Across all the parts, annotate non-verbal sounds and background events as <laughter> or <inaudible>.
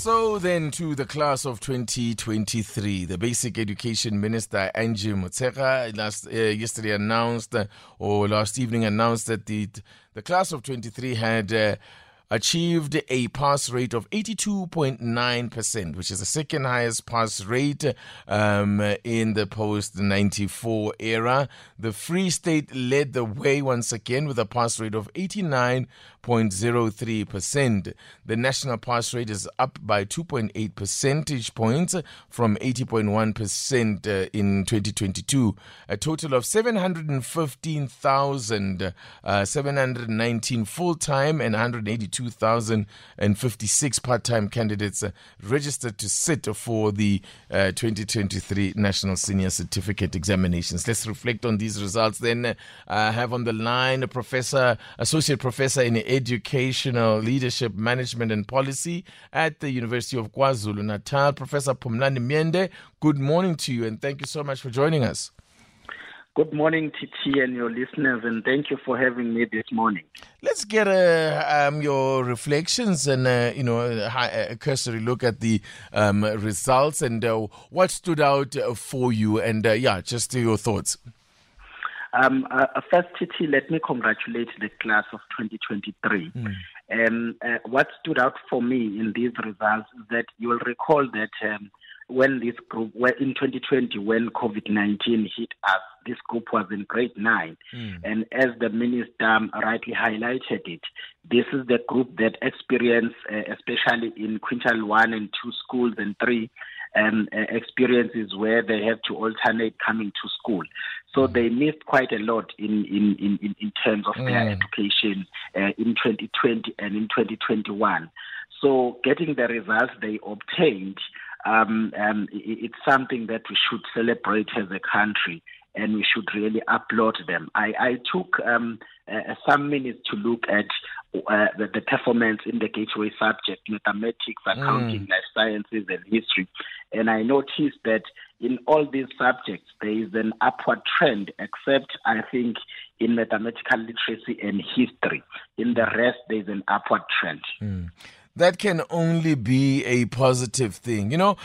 So then to the class of 2023, the Basic Education Minister Angie Motshekga last uh, yesterday announced uh, or last evening announced that the the class of 23 had uh, achieved a pass rate of 82.9%, which is the second highest pass rate um, in the post 94 era. The Free State led the way once again with a pass rate of 89.03%. The national pass rate is up by 2.8 percentage points from 80.1% uh, in 2022. A total of 715,719 uh, full time and 182 2,056 part time candidates uh, registered to sit for the uh, 2023 National Senior Certificate Examinations. Let's reflect on these results. Then uh, I have on the line a professor, associate professor in educational leadership, management, and policy at the University of KwaZulu Natal, Professor Phumlani Myende. Good morning to you, and thank you so much for joining us. Good morning, TT, and your listeners, and thank you for having me this morning. Let's get uh, um, your reflections and uh, you know a, cursory look at the um, results and uh, what stood out uh, for you, and uh, yeah, just your thoughts. Um, uh, first, TT, let me congratulate the class of 2023. Mm. Um, what stood out for me in these results is that you will recall that um, when this group, were in 2020, when COVID 19 hit us, this group was in grade nine. Mm. And as the minister rightly highlighted it, this is the group that experienced, uh, especially in quintile one and two schools and three, um, uh, experiences where they have to alternate coming to school. So they missed quite a lot in, in, in, in terms of mm. their education uh, in 2020 and in 2021. So getting the results they obtained um, um, it's something that we should celebrate as a country and we should really applaud them. I, I took um, uh, some minutes to look at uh, the, the, performance in the gateway subject, mathematics, accounting, mm. life sciences, and history. And I noticed that in all these subjects, there is an upward trend, except I think in mathematical literacy and history. In the rest, there is an upward trend. Mm that can only be a positive thing. You know,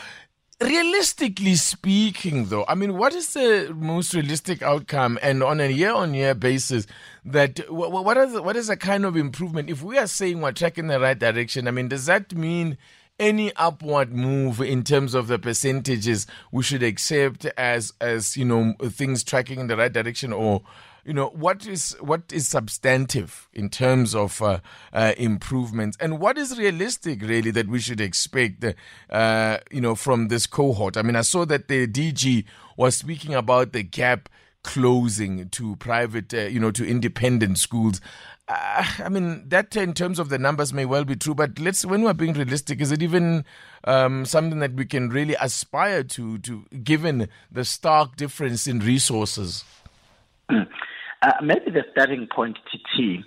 realistically speaking, though, I mean, what is the most realistic outcome, and on a year-on-year basis, that what is what is a kind of improvement? If we are saying we're tracking the right direction, I mean, does that mean any upward move in terms of the percentages we should accept as as you know things tracking in the right direction, or you know what is what is substantive in terms of uh, uh, improvements? And what is realistic really that we should expect uh, you know from this cohort? I mean i saw that the dg was speaking about the gap closing to private uh, you know to independent schools. Uh, I mean, that in terms of the numbers may well be true, but let's when we're being realistic, is it even um, something that we can really aspire to, to given the stark difference in resources? <clears throat> Uh, maybe the starting point, TT,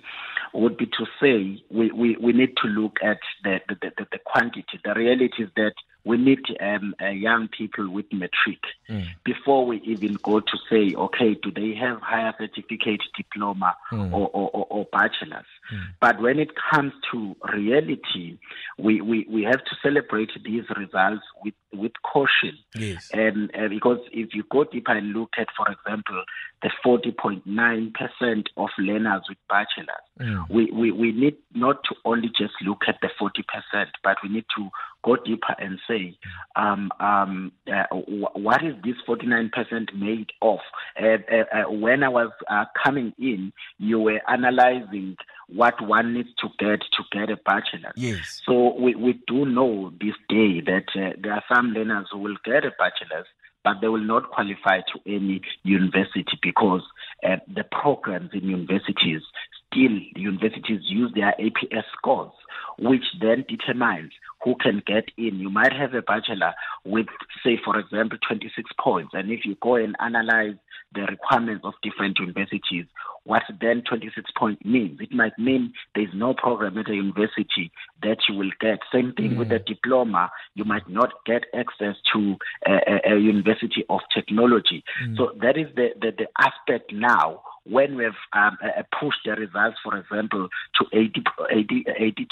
would be to say we, we, we need to look at the, the, the, the quantity. The reality is that we need um, uh, young people with matric mm. before we even go to say, okay, do they have higher certificate, diploma, mm. or, or, or, or, bachelor's? Mm. But when it comes to reality, we, we, we have to celebrate these results with, with caution. Yes. And uh, because if you go deeper and look at, for example, the 40.9% of learners with bachelor's, mm. we, we, we need not to only just look at the 40%, but we need to go deeper and say, um, um, uh, what is this 49% made of? Uh, uh, uh, when I was uh, coming in, you were analyzing what one needs to get to get a bachelor. Yes. So we, we do know this day that uh, there are some learners who will get a bachelor's, but they will not qualify to any university because uh, the programs in universities still universities use their APS scores which then determines who can get in. You might have a bachelor with, say, for example, 26 points. And if you go and analyze the requirements of different universities, what then 26 points means. It might mean there's no program at a university that you will get. Same thing mm. with a diploma. You might not get access to a, a, a university of technology. Mm. So that is the, the, the aspect now when we've um, uh, pushed the results, for example, to 80, 80,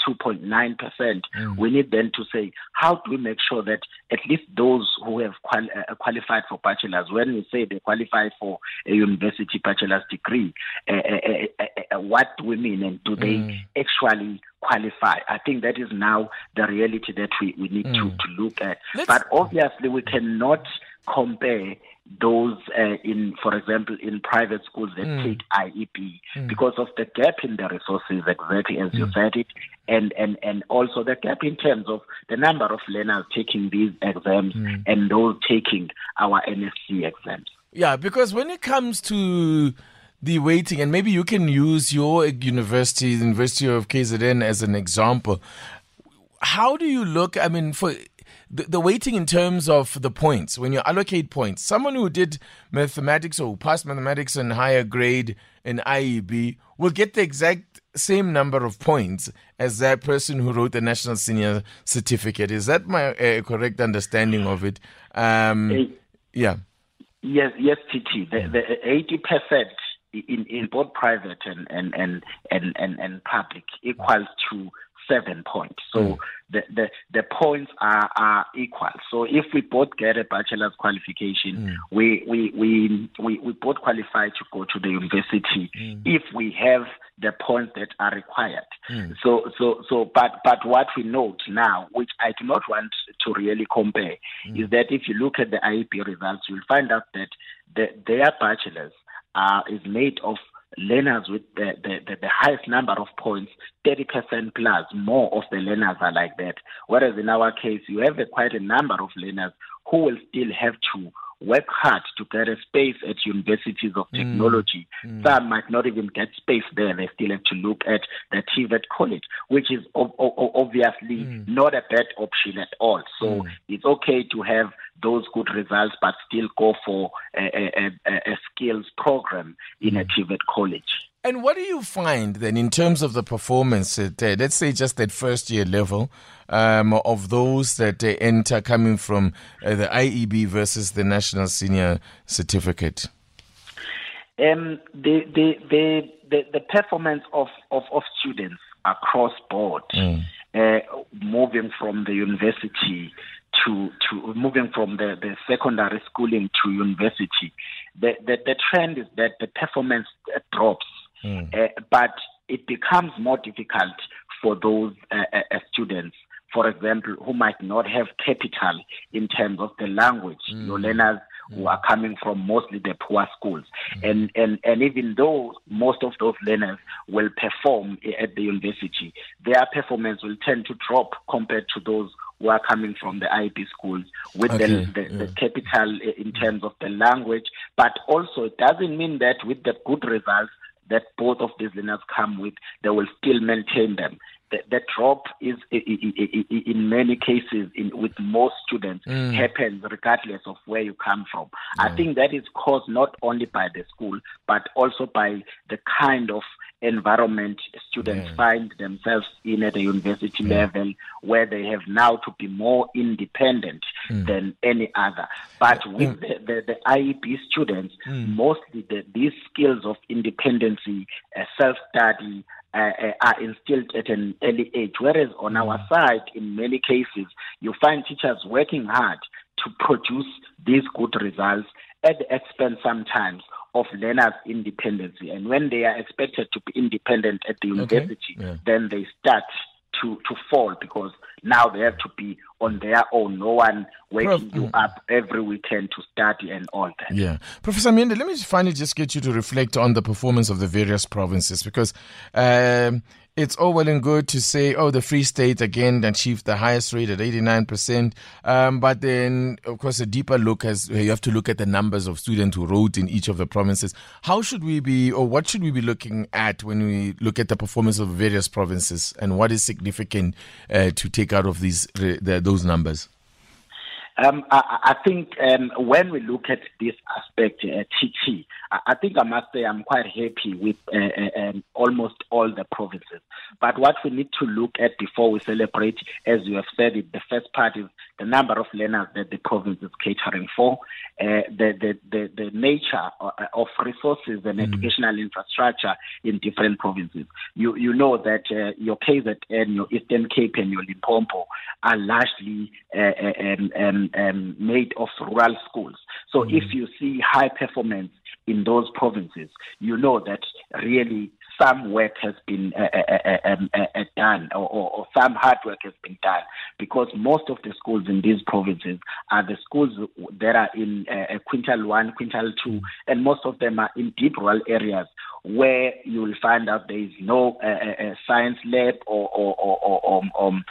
82.9%, mm. we need then to say, how do we make sure that at least those who have quali- uh, qualified for bachelor's, when we say they qualify for a university bachelor's degree, uh, uh, uh, uh what do we mean and do they mm. actually qualify. I think that is now the reality that we, we need mm. to, to look at. Let's... But obviously, we cannot compare those uh, in, for example, in private schools that mm. take IEB mm. because of the gap in the resources, exactly as mm. you said it, and, and, and also the gap in terms of the number of learners taking these exams mm. and those taking our NSC exams. Yeah, because when it comes to the weighting, and maybe you can use your university, the University of KZN, as an example. How do you look? I mean, for the, the weighting in terms of the points, when you allocate points, someone who did mathematics or passed mathematics in higher grade in IEB will get the exact same number of points as that person who wrote the national senior certificate. Is that my uh, correct understanding of it? Um, yeah. Yes, yes, TT. The, the 80% in, in both private and, and, and, and, and public equals to seven points. So mm. the, the, the points are, are equal. So if we both get a bachelor's qualification, mm. we, we, we, we, we both qualify to go to the university mm. if we have the points that are required. Mm. So, so, so, but, but what we note now, which I do not want to really compare, mm. is that if you look at the IEB results, you'll find out that the, their bachelors uh, is made of learners with the, the, the, the, highest number of points, 30% plus, more of the learners are like that. Whereas in our case, you have a, quite a number of learners who will still have to work hard to get a space at universities of mm. technology. Mm. Some might not even get space there. They still have to look at the TVET college, which is o- o- obviously mm. not a bad option at all. So mm. it's okay to have those good results, but still go for a, a, a, skills program in a mm. TVET college. And what do you find then in terms of the performance at, uh, let's say, just at first year level um, of those that uh, enter coming from uh, the IEB versus the National Senior Certificate? Um, the, the, the, the, the performance of, of, of students across board, mm. Uh, moving from the university to to moving from the, the secondary schooling to university, the, the, the trend is that the performance drops Mm. Uh, but it becomes more difficult for those uh, uh, uh, students, for example, who might not have capital in terms of the language. Mm. Your learners who are coming from mostly the poor schools. Mm. And, and, and even though most of those learners will perform at the university, their performance will tend to drop compared to those who are coming from the IB schools with okay, the, the, yeah. the, capital eh, in terms of the language. But also, it doesn't mean that with the good results, that both of these learners come with, they will still maintain them. The, the drop is in many cases in, with most students mm. happens regardless of where you come from. Yeah. I think that is caused not only by the school but also by the kind of environment students yeah. find themselves in at the university yeah. level where they have now to be more independent mm. than any other. But with mm. the, the, the, IEB students, mm. mostly the, these skills of independency, uh, self-study, uh, uh, are instilled at an early age. Whereas on our mm. side, in many cases, you find teachers working hard to produce these good results at the expense sometimes of learners' independence. And when they are expected to be independent at the university, okay. yeah. then they start to, to fall because now they have to be on their own. No one waking Prof, you up every weekend to study and all that. Yeah. Professor Myende, let me finally just get you to reflect on the performance of the various provinces because um, it's all well and good to say, oh, the Free State again achieved the highest rate at 89%. Um, but then, of course, a deeper look as you have to look at the numbers of students who wrote in each of the provinces. How should we be, or what should we be looking at when we look at the performance of various provinces, and what is significant uh, to take out of these the, those numbers? Um, I, I, think um, when we look at this aspect, uh, TT, I, I, think I must say I'm quite happy with uh, uh, um, almost all the provinces. But what we need to look at before we celebrate, as you have said, it, the first part is the number of learners that the province is catering for, uh, the, the, the, the, nature uh, of resources and mm. educational infrastructure in different provinces. You, you know that uh, your KZN, your Eastern Cape, and your Limpopo are largely um, um, um, made of rural schools. So mm-hmm. if you see high performance in those provinces, you know that really some work has been uh, uh, uh, uh um, uh, uh, done or, or, some hard work has been done because most of the schools in these provinces are the schools that are in quintile one, quintile two, mm. and most of them are in deep rural areas where you will find out there is no science lab or, or, or, or um,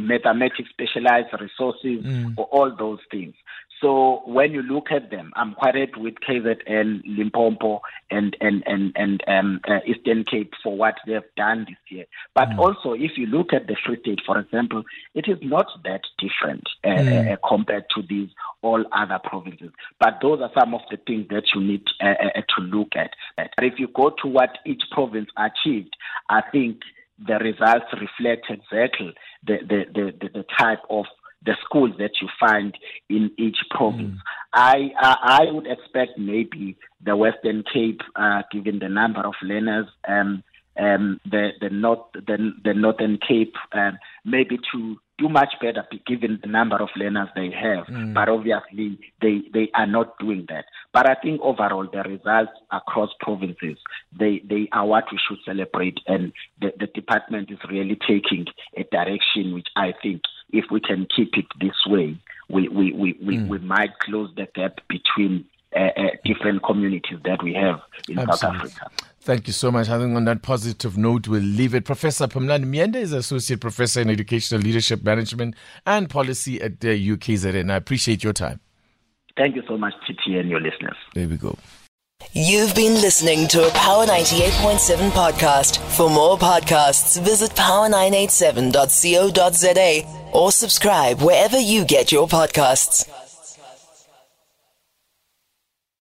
mathematics specialized resources mm. or all those things. So when you look at them, I'm quite happy with KZN, Limpopo, and and and and um, uh, Eastern Cape for what they've done this year. But mm. also, if you look at the Free State, for example, it is not that different uh, mm. uh, compared to these all other provinces. But those are some of the things that you need uh, uh, to look at. But if you go to what each province achieved, I think the results reflect exactly the the the, the type of the schools that you find in each province. Mm. I, I, I would expect maybe the Western Cape, uh, given the number of learners, um, um, the the north the, the Northern Cape, um, maybe to do much better given the number of learners they have. Mm. But obviously, they they are not doing that. But I think overall, the results across provinces they they are what we should celebrate, and the, the department is really taking a direction which I think if we can keep it this way, we, we, we, we, mm. we might close the gap between different communities that we have in Absolutely. South Africa. Thank you so much. I think on that positive note, we'll leave it. Professor Phumlani Myende is Associate Professor in Educational Leadership Management and Policy at the UKZN. I appreciate your time. Thank you so much, TT, and your listeners. There we go. You've been listening to a Power 98.7 podcast. For more podcasts, visit power987.co.za or subscribe wherever you get your podcasts.